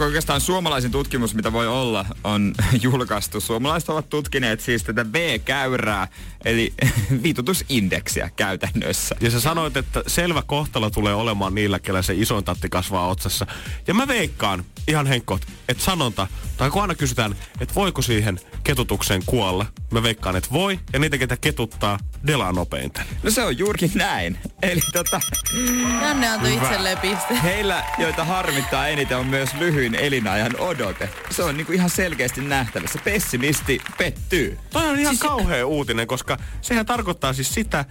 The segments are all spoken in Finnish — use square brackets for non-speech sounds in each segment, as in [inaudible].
Oikeastaan suomalaisin tutkimus, mitä voi olla, on [laughs] julkaistu. Suomalaiset ovat tutkineet siis tätä B-käyrää, eli [laughs] viitutusindeksiä käytännössä. Ja sä sanoit, että selvä kohtalo tulee olemaan niillä, kellä se isoin tatti kasvaa otsassa. Ja mä veikkaan, ihan henkkoot, että sanonta, tai kun aina kysytään, että voiko siihen ketutukseen kuolla, mä veikkaan, että voi, ja niitä, ketä ketuttaa, delaa nopeinten. No se on juurikin näin. Eli tota... Janne antoi itselleen piste. Heillä, joita harmittaa eniten, on myös lyhyin elinajan odote. Se on niinku ihan selkeästi nähtävissä. Pessimisti pettyy. Toi on ihan siis... kauhea uutinen, koska sehän tarkoittaa siis sitä,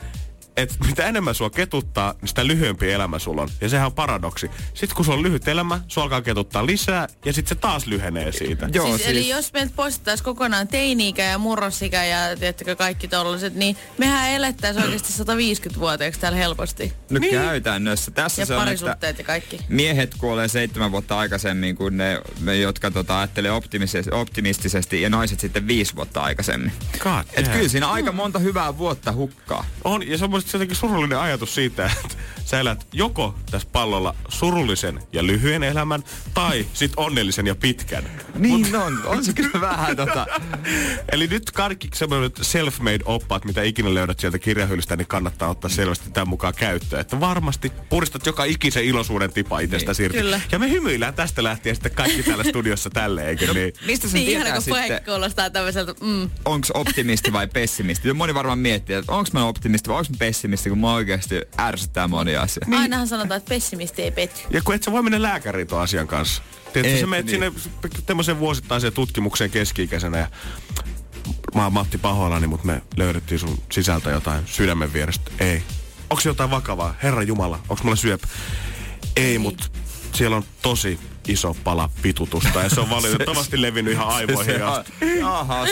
että mitä enemmän sua ketuttaa, niin sitä lyhyempi elämä sulla on. Ja sehän on paradoksi. Sitten kun sulla on lyhyt elämä, sua alkaa ketuttaa lisää ja sitten se taas lyhenee siitä. Joo, siis, siis... Eli jos meiltä poistettaisiin kokonaan teini-ikä ja murrosikä ja tiettäkö kaikki tollaset, niin mehän elettäisiin oikeasti 150-vuotiaaksi täällä helposti. No niin. käytännössä. Tässä ja se on, että ja kaikki. Miehet kuolee seitsemän vuotta aikaisemmin kuin ne, jotka tota, ajattelee optimistisesti, optimistisesti ja naiset sitten viisi vuotta aikaisemmin. God, Et kyllä siinä aika monta hyvää vuotta hukkaa. On, ja se on se jotenkin surullinen ajatus siitä, että sä elät joko tässä pallolla surullisen ja lyhyen elämän, tai sit onnellisen ja pitkän. Niin Mut... on, on se kyllä vähän tota. [laughs] Eli nyt kaikki semmoiset self-made oppaat, mitä ikinä löydät sieltä kirjahyllystä, niin kannattaa ottaa selvästi tämän mukaan käyttöön. Että varmasti puristat joka ikisen iloisuuden tipa itsestä niin, irti. Kyllä. Ja me hymyillään tästä lähtien sitten kaikki täällä studiossa tälle, eikö no, niin? Mistä sen niin, tietää sitten? kuulostaa tämmöiseltä, mm. Onks optimisti vai pessimisti? Moni varmaan miettii, että onko mä optimisti vai onko mä pessimisti, kun mä oikeasti ärsyttää moni asia. Niin. Ainahan sanotaan, että pessimisti ei petty. Ja kun et sä voi mennä lääkäriin tuon asian kanssa. Tiedätkö, sä menet niin. sinne tämmöiseen vuosittaiseen tutkimukseen keski-ikäisenä ja mä oon Matti pahoillani, mutta me löydettiin sun sisältä jotain sydämen vierestä. Ei. Onko jotain vakavaa? Herra Jumala, onko mulla syöpä? Ei, ei. mutta siellä on tosi iso pala pitutusta ja se on [laughs] valitettavasti levinnyt ihan aivoihin se, asti. Jaha,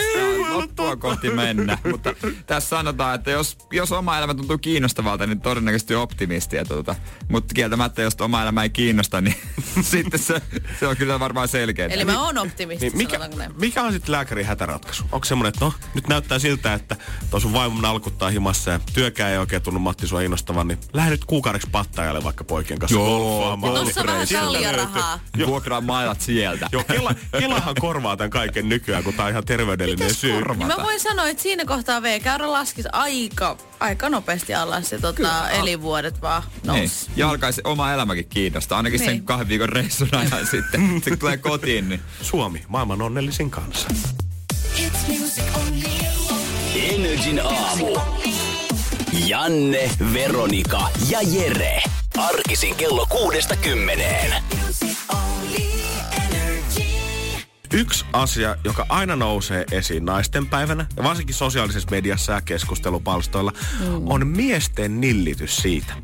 loppua kohti mennä. Mutta tässä sanotaan, että jos, jos oma elämä tuntuu kiinnostavalta, niin todennäköisesti optimistia. Tuota. Mutta kieltämättä, jos oma elämä ei kiinnosta, niin [laughs] sitten se, se on kyllä varmaan selkeä. Eli mä oon optimisti, niin mikä, mikä on sitten lääkärin hätäratkaisu? Onko semmoinen, että no, nyt näyttää siltä, että tuo sun vaimo nalkuttaa himassa ja työkään ei oikein tunnu Matti sua innostavan, niin lähde nyt kuukaudeksi pattajalle vaikka poikien kanssa Joo, Tuossa vähän kaljarahaa. Vuokraa mailat sieltä. Joo, Kela, Kelahan korvaa tämän kaiken nykyään, kun tää on ihan terveydellinen Mites syy. Niin mä voin sanoa, että siinä kohtaa V-käyrä laskisi aika, aika nopeasti alas se tota, elinvuodet vaan nousi. Niin. Ja alkaisi oma elämäkin kiinnostaa, ainakin niin. sen kahden viikon reissun ajan sitten. Sitten tulee kotiin, niin... Suomi, maailman onnellisin kanssa. Energin aamu. Janne, Veronika ja Jere. Arkisin kello kuudesta kymmeneen. Yksi asia, joka aina nousee esiin naisten päivänä, ja varsinkin sosiaalisessa mediassa ja keskustelupalstoilla, mm. on miesten nillitys siitä.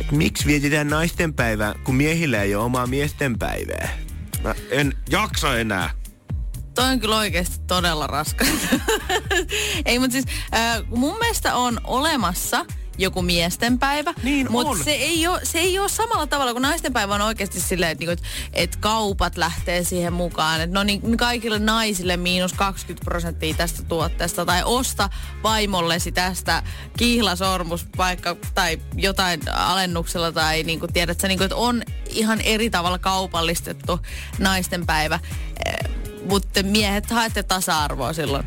Et miksi vietetään naisten päivää, kun miehillä ei ole omaa miesten päivää? Mä en jaksa enää. Toi on kyllä oikeasti todella raskas. [laughs] ei, mutta siis äh, mun mielestä on olemassa joku miesten päivä. Niin Mutta se ei, ole, se ei ole samalla tavalla kuin naisten päivä on oikeasti silleen, että, niinku, että kaupat lähtee siihen mukaan. Että no niin kaikille naisille miinus 20 prosenttia tästä tuotteesta tai osta vaimollesi tästä kihlasormus vaikka tai jotain alennuksella tai niin kuin tiedät sä, niin kuin, että on ihan eri tavalla kaupallistettu naisten päivä. Eh, mutta miehet haette tasa-arvoa silloin.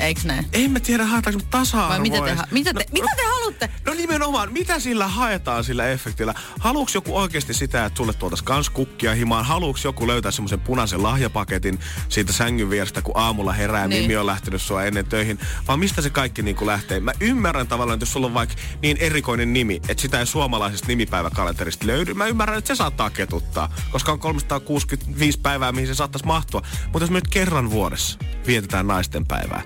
Eiks näin? En mä tiedä, haetaanko tasa-arvoa. mitä te, ha- mitä, te, no, mitä te haluatte? No nimenomaan, mitä sillä haetaan sillä efektillä? Haluuks joku oikeasti sitä, että sulle tuotas kans kukkia himaan? Haluuks joku löytää semmoisen punaisen lahjapaketin siitä sängyn vierestä, kun aamulla herää niin. Mimi on lähtenyt sua ennen töihin? Vai mistä se kaikki niin kuin lähtee? Mä ymmärrän tavallaan, että jos sulla on vaikka niin erikoinen nimi, että sitä ei suomalaisesta nimipäiväkalenterista löydy. Mä ymmärrän, että se saattaa ketuttaa, koska on 365 päivää, mihin se saattaisi mahtua. Mutta jos me nyt kerran vuodessa vietetään naisten päivää,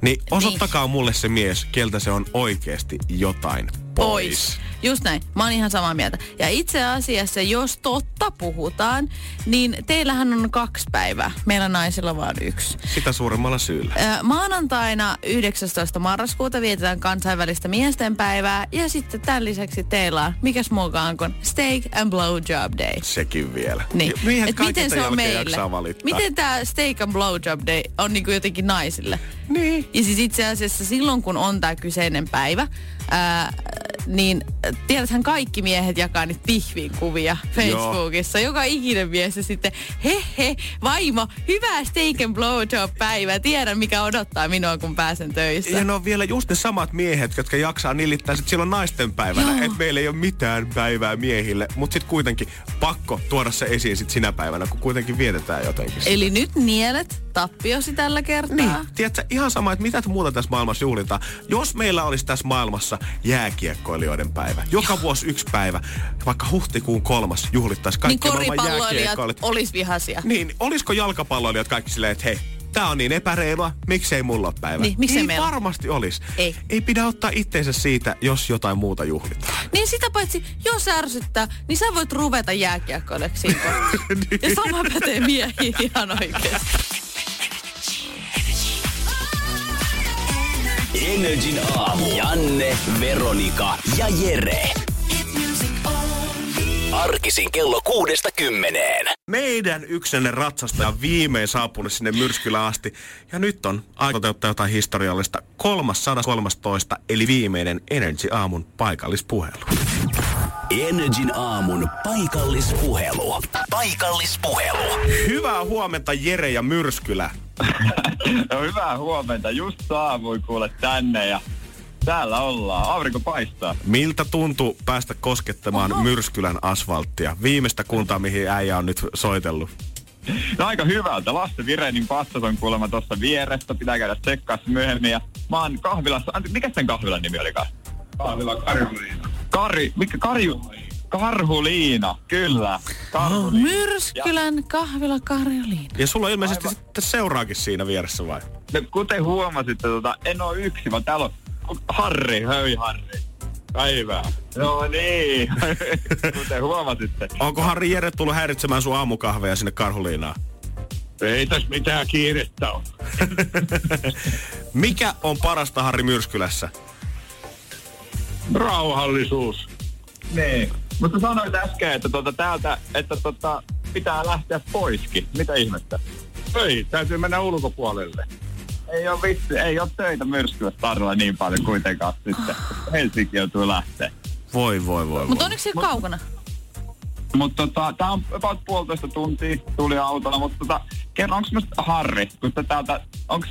Niin osoittakaa mulle se mies, keltä se on oikeasti jotain pois. pois. Just näin. Mä oon ihan samaa mieltä. Ja itse asiassa, jos totta puhutaan, niin teillähän on kaksi päivää. Meillä naisilla vaan yksi. Sitä suuremmalla syyllä. Maanantaina 19. marraskuuta vietetään kansainvälistä miesten päivää. Ja sitten tämän lisäksi teillä on, mikäs muukaan kuin Steak and Blowjob Day. Sekin vielä. Niin. Miehet Et miten se on meille? Miten tämä Steak and Blowjob Day on niinku jotenkin naisille? Niin. Ja siis itse asiassa silloin, kun on tämä kyseinen päivä, ää, niin tiedäthän kaikki miehet jakaa niitä pihvin kuvia Facebookissa. Joka ikinen mies ja sitten, he he, vaimo, hyvää steak and blowjob päivä. Tiedän, mikä odottaa minua, kun pääsen töissä. Ja ne on vielä just ne samat miehet, jotka jaksaa nillittää sit silloin naisten päivänä, Joo. että meillä ei ole mitään päivää miehille, mutta sitten kuitenkin pakko tuoda se esiin sit sinä päivänä, kun kuitenkin vietetään jotenkin. sitä. Eli nyt nielet tappiosi tällä kertaa. Niin, tiedätkö, ihan sama, että mitä muuta tässä maailmassa juhlitaan. Jos meillä olisi tässä maailmassa jääkiekkoilijoiden päivä, joka vuosi yksi päivä, vaikka huhtikuun kolmas juhlittaisi Niin kaikki maailman koripalloilijat jääkiekkoilijat. olis vihaisia. Niin, olisiko jalkapalloilijat kaikki silleen, että hei, tää on niin epäreilua, miksei mulla ole päivä? Niin, miksei niin meillä? varmasti olisi. Ei. Ei pidä ottaa itteensä siitä, jos jotain muuta juhlitaan. Niin sitä paitsi, jos ärsyttää, niin sä voit ruveta jääkiekkoileksi siinä kohtaa. [laughs] Niin. Ja sama pätee miehiin ihan oikeesti. Energin aamu. Janne, Veronika ja Jere. Arkisin kello kuudesta kymmeneen. Meidän yksenne ratsastaja on viimein saapunut sinne Myrskylä asti. Ja nyt on aika toteuttaa jotain historiallista. 313, eli viimeinen Energy Aamun paikallispuhelu. Energin aamun paikallispuhelu. Paikallispuhelu. Hyvää huomenta Jere ja Myrskylä. [laughs] No hyvää huomenta. Just saavuin kuule tänne ja täällä ollaan. Aurinko paistaa. Miltä tuntuu päästä koskettamaan Oho. Myrskylän asfalttia? Viimeistä kuntaa, mihin äijä on nyt soitellut. No aika hyvältä. Lasse Virenin passat on kuulemma tuossa vieressä. Pitää käydä tsekkaassa myöhemmin. Ja mä oon kahvilassa. Antti, mikä sen kahvilan nimi olikaan? Kahvila Karjuliina. Kari, mikä Karju? Karhuliina, kyllä. Karhuliina. Myrskylän kahvila Karjoliina. Ja sulla on ilmeisesti Aivan. sitten seuraakin siinä vieressä vai? No, kuten huomasitte, tota, en oo yksi, vaan täällä on Harri, höi Harri. Päivää. No niin, [laughs] kuten huomasitte. Onko Harri Jere tullut häiritsemään sun aamukahveja sinne Karhuliinaan? Ei tässä mitään kiirettä ole. [laughs] Mikä on parasta Harri Myrskylässä? Rauhallisuus. Niin. Mutta sanoit äsken, että tota, täältä, että tota, pitää lähteä poiskin. Mitä ihmettä? Ei, täytyy mennä ulkopuolelle. Ei ole vitsi, ei ole töitä myrskylässä tarjolla niin paljon kuitenkaan sitten. Helsinki joutuu lähteä. Voi, voi, voi, Mutta onneksi se kaukana. Mutta tota, tää on about puolitoista tuntia, tuli autolla, mutta tota, kerro, onko semmoista Harri, kun täältä, onks,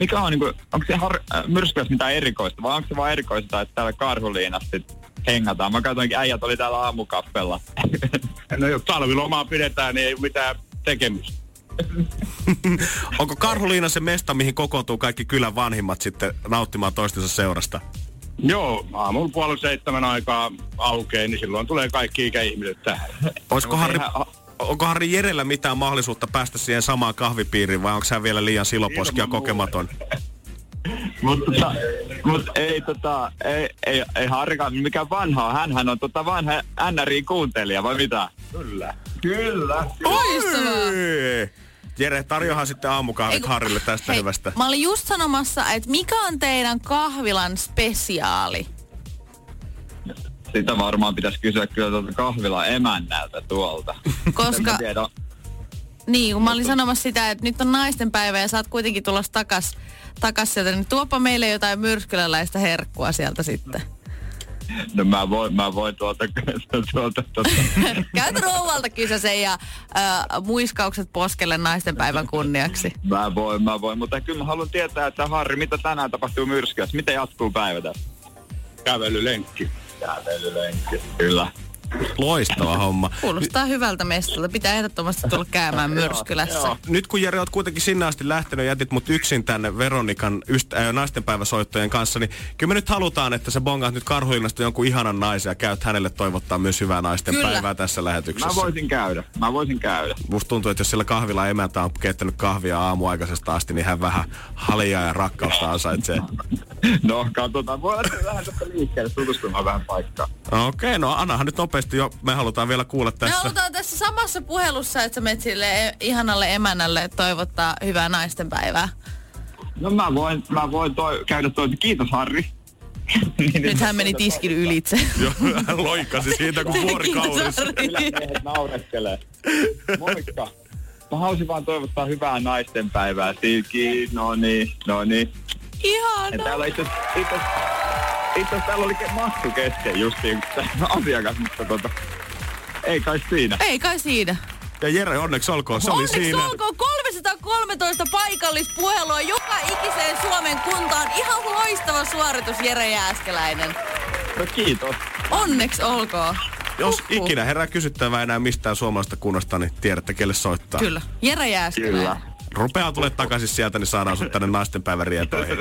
mikä on niinku, onko se har, äh, myrskylässä mitään erikoista, vai onko se vaan erikoista, että täällä Karhuliinassa sit hengataan? Mä katsoinkin, äijät oli täällä aamukappella. [laughs] No jos talvilomaa pidetään, niin ei ole mitään tekemistä. [laughs] Onko Karhuliina se mesta, mihin kokoontuu kaikki kylän vanhimmat sitten nauttimaan toistensa seurasta? Joo, aamulla puoli seitsemän aikaa aukeaa, niin silloin tulee kaikki ikäihmiset tähän. Olisiko Harri, ihan- onko Harri Jerellä mitään mahdollisuutta päästä siihen samaan kahvipiiriin vai onko hän vielä liian siloposki ja kokematon? [laughs] Mutta tota, mut ei tota, ei, ei, ei Harrikaan mikä vanha on. Hänhän on tota vanha NRI-kuuntelija, vai mitä? Kyllä. Kyllä. Loistavaa. Ei. Jere, tarjoahan sitten aamukahvit Ei kun- Harrille tästä Hei, hyvästä. Mä olin just sanomassa, että mikä on teidän kahvilan spesiaali? Sitä varmaan pitäisi kysyä kyllä tuolta kahvila emännältä tuolta. Koska- tiedä. Niin, kun mä olin sanomassa sitä, että nyt on naisten päivä ja sä oot kuitenkin tulossa takas, takas sieltä, niin tuopa meille jotain myrskyläläistä herkkua sieltä sitten. No mä voin, mä voin tuolta, [laughs] tuolta, tuolta. Käytä rouvalta kysäsen ja äh, muiskaukset poskelle naisten päivän kunniaksi. Mä voin, mä voin. Mutta kyllä mä haluan tietää, että Harri, mitä tänään tapahtuu myrskyssä? Miten jatkuu päivä tässä? Kävelylenkki. Kävelylenkki. Kyllä. Loistava homma. Kuulostaa hyvältä mestalta. Pitää ehdottomasti tulla käymään Myrskylässä. Nyt kun Jere oot kuitenkin sinne asti lähtenyt ja jätit mut yksin tänne Veronikan ystä- äh, naistenpäiväsoittojen kanssa, niin kyllä me nyt halutaan, että sä bongaat nyt karhulinnasta jonkun ihanan naisen ja käyt hänelle toivottaa myös hyvää naisten Kyllä. päivää tässä lähetyksessä. Mä voisin käydä. Mä voisin käydä. Musta tuntuu, että jos sillä kahvilla emäntä on keittänyt kahvia aamuaikaisesta asti, niin hän vähän haljaa ja rakkautta ansaitsee. [laughs] No, katsotaan. Voi lähteä vähän tästä liikkeelle tutustumaan vähän paikkaan. Okei, okay, no annahan nyt nopeasti jo. Me halutaan vielä kuulla Me tässä. halutaan tässä samassa puhelussa, että sä menet sille ihanalle emännälle toivottaa hyvää naistenpäivää. No mä voin, mä voin toi, käydä toi. Kiitos Harri. [laughs] Niin, Nyt hän meni [laughs] tiskin ylitse. [laughs] Joo, hän loikasi siitä kuin vuorikauris. Kiitos, Harri. Kyllä miehet naureskelee. Moikka. Mä halusin vaan toivottaa hyvää naistenpäivää. Tiki, no niin, no niin. Ja Ihana. täällä itse itse asiassa- itse asiassa täällä oli ke- maksu kesken justiin tämä asiakas, mutta tota, ei kai siinä. Ei kai siinä. Ja Jere, onneksi olkoon, se oli Onneksi siinä. olkoon 313 paikallispuhelua joka ikiseen Suomen kuntaan. Ihan loistava suoritus Jere Jääskeläinen. No kiitos. Onneksi olkoon. Jos Huhhuh. ikinä herää kysyttävää enää mistään suomalaisesta kunnasta, niin tiedätte, kelle soittaa. Kyllä. Jere Jääskeläinen. Kyllä. Rupeaa tulee takaisin sieltä, niin saadaan sut tänne naistenpäivän rietoihin.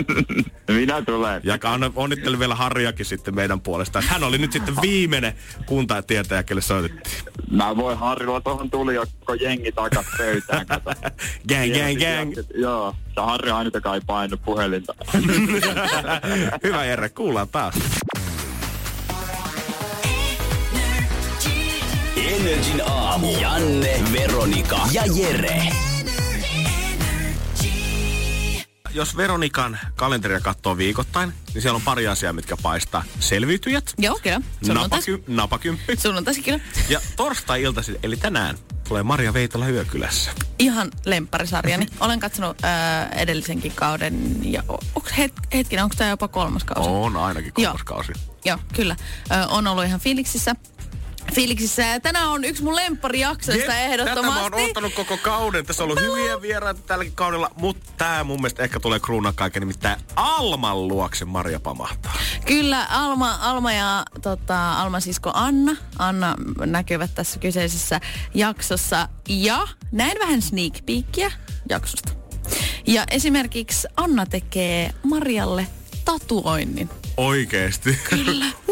Minä tulen. Ja anna- onnittelen vielä Harjakin sitten meidän puolesta. Hän oli nyt sitten viimeinen kuntatietäjä, kelle soitettiin. Mä voin Harrilla tohon tuli joko jengi takas pöytään. [laughs] Gang, gang, gang. Joo, se Harri on joka ei painu puhelinta. [laughs] Hyvä Jere, kuullaan taas. Energin aamu. Janne, Veronika ja Jere. Jos Veronikan kalenteria katsoo viikoittain, niin siellä on pari asiaa, mitkä paistaa. Selviytyjät, Joo, kyllä. Napaky, napakymppi Sunnuntais kyllä. ja torstai-iltaisin, eli tänään, tulee Maria Veitola Yökylässä. Ihan lempparisarjani. [laughs] Olen katsonut äh, edellisenkin kauden ja o- onks het, hetkinen, onko tämä jopa kolmas kausi? On ainakin kolmas Joo. kausi. Joo, kyllä. Ö, on ollut ihan fiiliksissä. Fiiliksissä. Ja tänään on yksi mun lempparijaksoista Jep, ehdottomasti. Tätä mä oon ottanut koko kauden. Tässä on ollut hyviä vieraita tälläkin kaudella, mutta tää mun mielestä ehkä tulee kruunaa kaiken, nimittäin Alman luokse Maria pamahtaa. Kyllä, Alma, Alma ja tota, Alman sisko Anna. Anna näkyvät tässä kyseisessä jaksossa. Ja näin vähän sneak peekia jaksosta. Ja esimerkiksi Anna tekee Marialle tatuoinnin. Oikeesti. Kyllä. [laughs]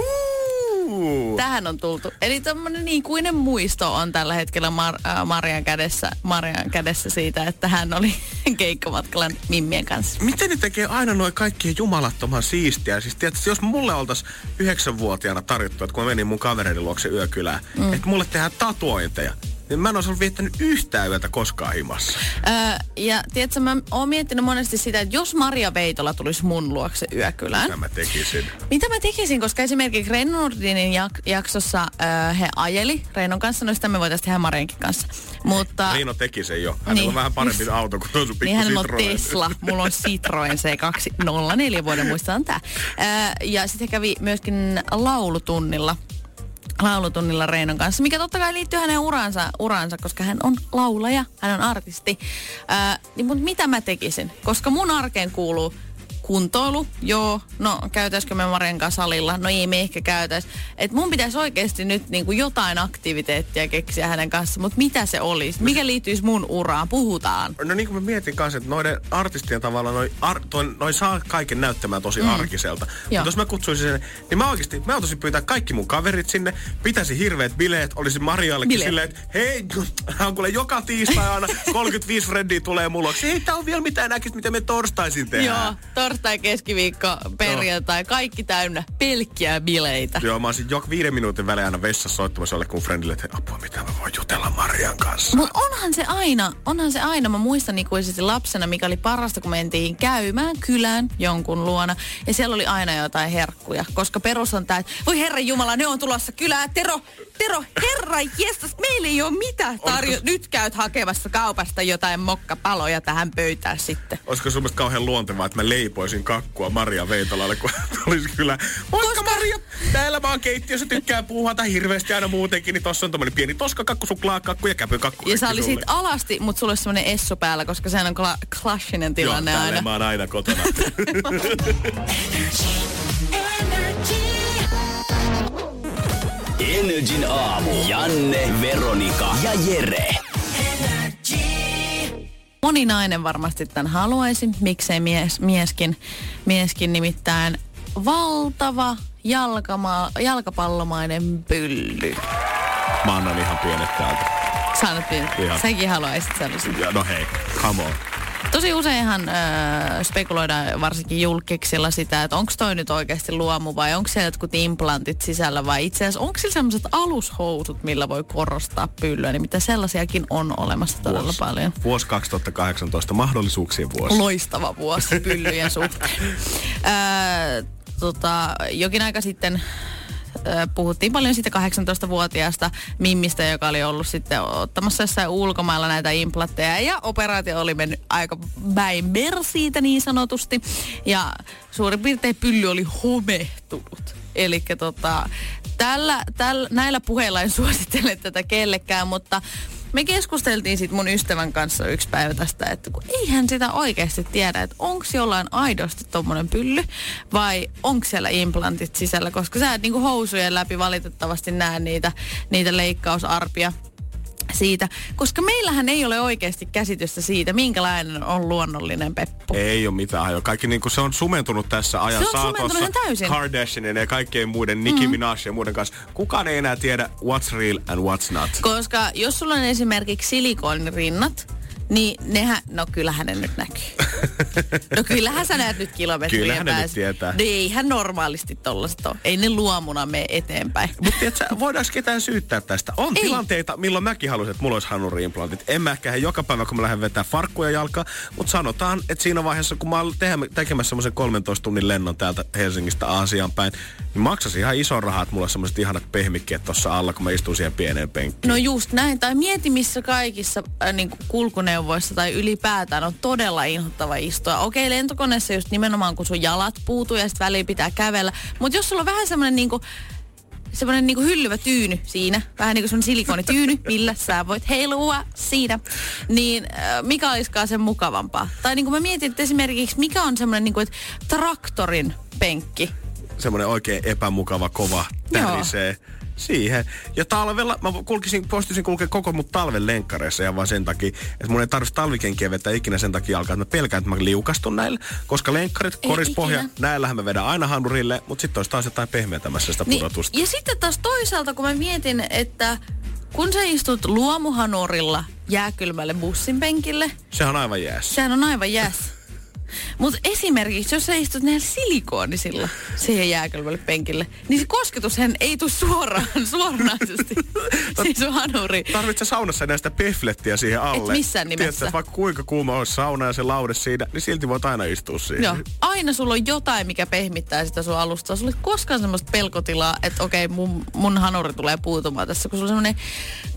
Tähän on tultu. Eli tämmöinen ikuinen muisto on tällä hetkellä Mar- äh, Marian, kädessä, Marian kädessä siitä, että hän oli [laughs] keikkamatkalla Mimmien kanssa. Miten ne tekee aina noin kaikkien jumalattoman siistiä? Siis tiedätkö, jos mulle oltais yhdeksänvuotiaana tarjottu, että kun mä menin mun kavereiden luokse yökylään, mm. että mulle tehdään tatuointeja, niin mä en olisi ollut viettänyt yhtään yötä koskaan himassa. Öö, ja tiedätkö, mä oon miettinyt monesti sitä, että jos Maria Veitola tulisi mun luokse yökylään, Mitä mä tekisin? mitä mä tekisin, koska esimerkiksi Reino Nordinin jak- jaksossa öö, he ajeli Reinon kanssa, no sitä me voitaisiin tehdä Mariankin kanssa. Mutta Riino teki sen jo. Hänellä Niin. on vähän parempi auto kuin tuo sun pikku niin hänellä on. Tesla, mulla on Citroen C204 vuoden muistaan tää. Öö, ja sitten kävi myöskin laulutunnilla laulutunnilla Reinon kanssa, mikä totta kai liittyy hänen uransa, uransa koska hän on laulaja, hän on artisti. Ää, niin, mutta mitä mä tekisin? Koska mun arkeen kuuluu kuntoilu, joo, no käytäisikö me Marian kanssa salilla? No ei me ehkä käytäis. Et mun pitäisi oikeasti nyt niinku jotain aktiviteettia keksiä hänen kanssa, mutta mitä se olisi? Mikä liittyisi mun uraan? Puhutaan. No niin kuin mä mietin kanssa, että noiden artistien tavalla noi, ar, toi, noi saa kaiken näyttämään tosi mm. arkiselta. Mutta jos mä kutsuisin sen, niin mä oikeasti, mä ottaisin pyytää kaikki mun kaverit sinne, pitäisi hirveät bileet, olisi Mariallekin silleen, että hei, [laughs] hän on kuule joka tiistai aina [laughs] 35 frendiä tulee mulle. Ei tää on vielä mitään näkistä, mitä me torstaisin tehdään. Joo, torstai, keskiviikko, perjantai, kaikki täynnä pelkkiä bileitä. Joo, mä olisin joka viiden minuutin välein aina vessassa soittamassa jollekin frendille, että apua, mitä mä voin jutella Marian kanssa. Mutta onhan se aina, onhan se aina, mä muistan ikuisesti lapsena, mikä oli parasta, kun mentiin käymään kylään jonkun luona. Ja siellä oli aina jotain herkkuja, koska perus on tää, että voi herran jumala, ne on tulossa kylään. Tero, Tero, herra jestas, meillä ei ole mitään tarjo. Nyt käyt hakemassa kaupasta jotain mokkapaloja tähän pöytään sitten. Olisiko sun mielestä kauhean luontevaa, että mä leipoisin kakkua Maria Veitolalle, kun olisi kyllä... Moikka Koska- Maria! Täällä vaan keittiössä tykkää puuhata hirveästi aina muutenkin, niin tossa on tommonen pieni toskakakku, suklaakakku ja käpykakku. Ja sä olisit alasti, mutta sulla olisi semmoinen esso päällä, koska sehän on kla- klassinen Joo, tilanne tälleen aina. mä oon aina kotona. [laughs] Energin aamu. Janne, Veronika ja Jere. Moni nainen varmasti tämän haluaisi, miksei mies, mieskin, mieskin nimittäin valtava jalkama, jalkapallomainen pylly. Mä annan ihan pienet täältä. Sanottiin, Ihan. säkin haluaisit sellaisen. Ja no hei, come on. Tosi useinhan öö, spekuloidaan varsinkin julkiksilla sitä, että onko toi nyt oikeasti luomu vai onko siellä jotkut implantit sisällä vai itse asiassa onko sillä sellaiset alushousut, millä voi korostaa pyllyä, niin mitä sellaisiakin on olemassa todella Vuosi. paljon. Vuosi 2018, mahdollisuuksien vuosi. Loistava vuosi [laughs] pyllyjen suhteen. Öö, tota, jokin aika sitten puhuttiin paljon siitä 18-vuotiaasta Mimmistä, joka oli ollut sitten ottamassa jossain ulkomailla näitä implantteja. Ja operaatio oli mennyt aika päin siitä niin sanotusti. Ja suurin piirtein pylly oli homehtunut. Eli tota, tällä, tällä, näillä puheilla en [laughs] suosittele tätä kellekään, mutta me keskusteltiin sit mun ystävän kanssa yksi päivä tästä, että kun eihän sitä oikeasti tiedä, että onko jollain aidosti tommonen pylly vai onko siellä implantit sisällä, koska sä et niinku housujen läpi valitettavasti näe niitä, niitä leikkausarpia siitä, koska meillähän ei ole oikeasti käsitystä siitä, minkälainen on luonnollinen peppu. Ei ole mitään ajoa. Kaikki niinku, se on sumentunut tässä ajan Se on saatossa. täysin. Kardashianin ja kaikkien muiden, Nicki Minaj ja muiden kanssa. Kukaan ei enää tiedä what's real and what's not. Koska jos sulla on esimerkiksi silikonirinnat, niin nehän, no kyllähän ne nyt näkyy. No kyllähän sä näet nyt kilometrien Kyllähän ne nyt tietää. No eihän normaalisti tollaset ole. Ei ne luomuna mene eteenpäin. Mutta tiedätkö, voidaanko ketään syyttää tästä? On Ei. tilanteita, milloin mäkin haluaisin, että mulla olisi hanuri-implantit. En mä ehkä joka päivä, kun mä lähden vetää farkkuja jalkaa, mutta sanotaan, että siinä vaiheessa, kun mä olen tekemässä semmoisen 13 tunnin lennon täältä Helsingistä Aasiaan päin, niin maksaisi ihan ison rahaa, että mulla olisi semmoiset ihanat pehmikkeet tuossa alla, kun mä istun siihen pieneen penkkiin. No just näin. Tai mieti, missä kaikissa äh, niin kulkuneuvoissa tai ylipäätään on todella inhottava istua. Okei, lentokoneessa just nimenomaan, kun sun jalat puutuu ja sitten väliin pitää kävellä. Mutta jos sulla on vähän semmoinen niinku, semmoinen niinku hyllyvä tyyny siinä, vähän niin kuin sun silikonityyny, [laughs] millä sä voit heilua siinä, niin äh, mikä olisikaan sen mukavampaa? Tai niin kuin mä mietin, että esimerkiksi mikä on semmoinen niinku, että traktorin penkki, semmoinen oikein epämukava, kova, tärisee siihen. Ja talvella, mä kulkisin, poistuisin kulkea koko mun talven lenkkareissa ja vaan sen takia, että mun ei tarvitsisi talvikenkiä vetää ikinä sen takia alkaa, että mä pelkään, että mä liukastun näillä. Koska lenkkarit, Ei korispohja, ikinä. näillähän mä vedän aina hanurille, mutta sitten olisi taas jotain pehmeätämässä sitä pudotusta. Niin, ja sitten taas toisaalta, kun mä mietin, että kun sä istut luomuhanurilla jääkylmälle bussin penkille, Sehän on aivan jäässä. sehän on aivan jäs. Mutta esimerkiksi, jos sä istut näillä silikoonisilla siihen jääkylmälle penkille, niin se kosketushän ei tule suoraan, [laughs] suoranaisesti [laughs] siis sun hanuriin. Tarvitset saunassa näistä peflettiä siihen alle. missään nimessä. Tiedätkö, vaikka kuinka kuuma olisi sauna ja se laude siinä, niin silti voit aina istua siihen. Joo, aina sulla on jotain, mikä pehmittää sitä sun alustaa. Sulla ei koskaan semmoista pelkotilaa, että okei, mun, mun hanuri tulee puutumaan tässä, kun sulla on semmoinen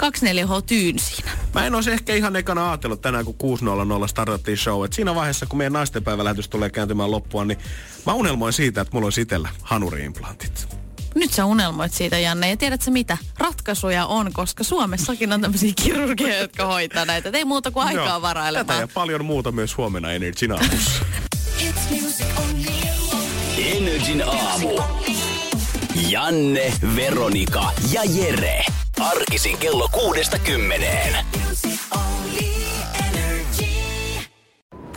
24H tyyn siinä. Mä en olisi ehkä ihan ekana ajatellut tänään, kun 6.00 startattiin show, että siinä vaiheessa, kun meidän naistenpäivälähetys tulee kääntymään loppuun, niin mä unelmoin siitä, että mulla olisi itsellä hanuri-implantit. Nyt sä unelmoit siitä, Janne, ja tiedätkö mitä? Ratkaisuja on, koska Suomessakin on tämmöisiä kirurgeja, jotka hoitaa näitä. Et ei muuta kuin aikaa Joo, Tätä varailemaan. ja paljon muuta myös huomenna Energin aamussa. Energin aamu. Janne, Veronika ja Jere. Arkisin kello kuudesta kymmeneen.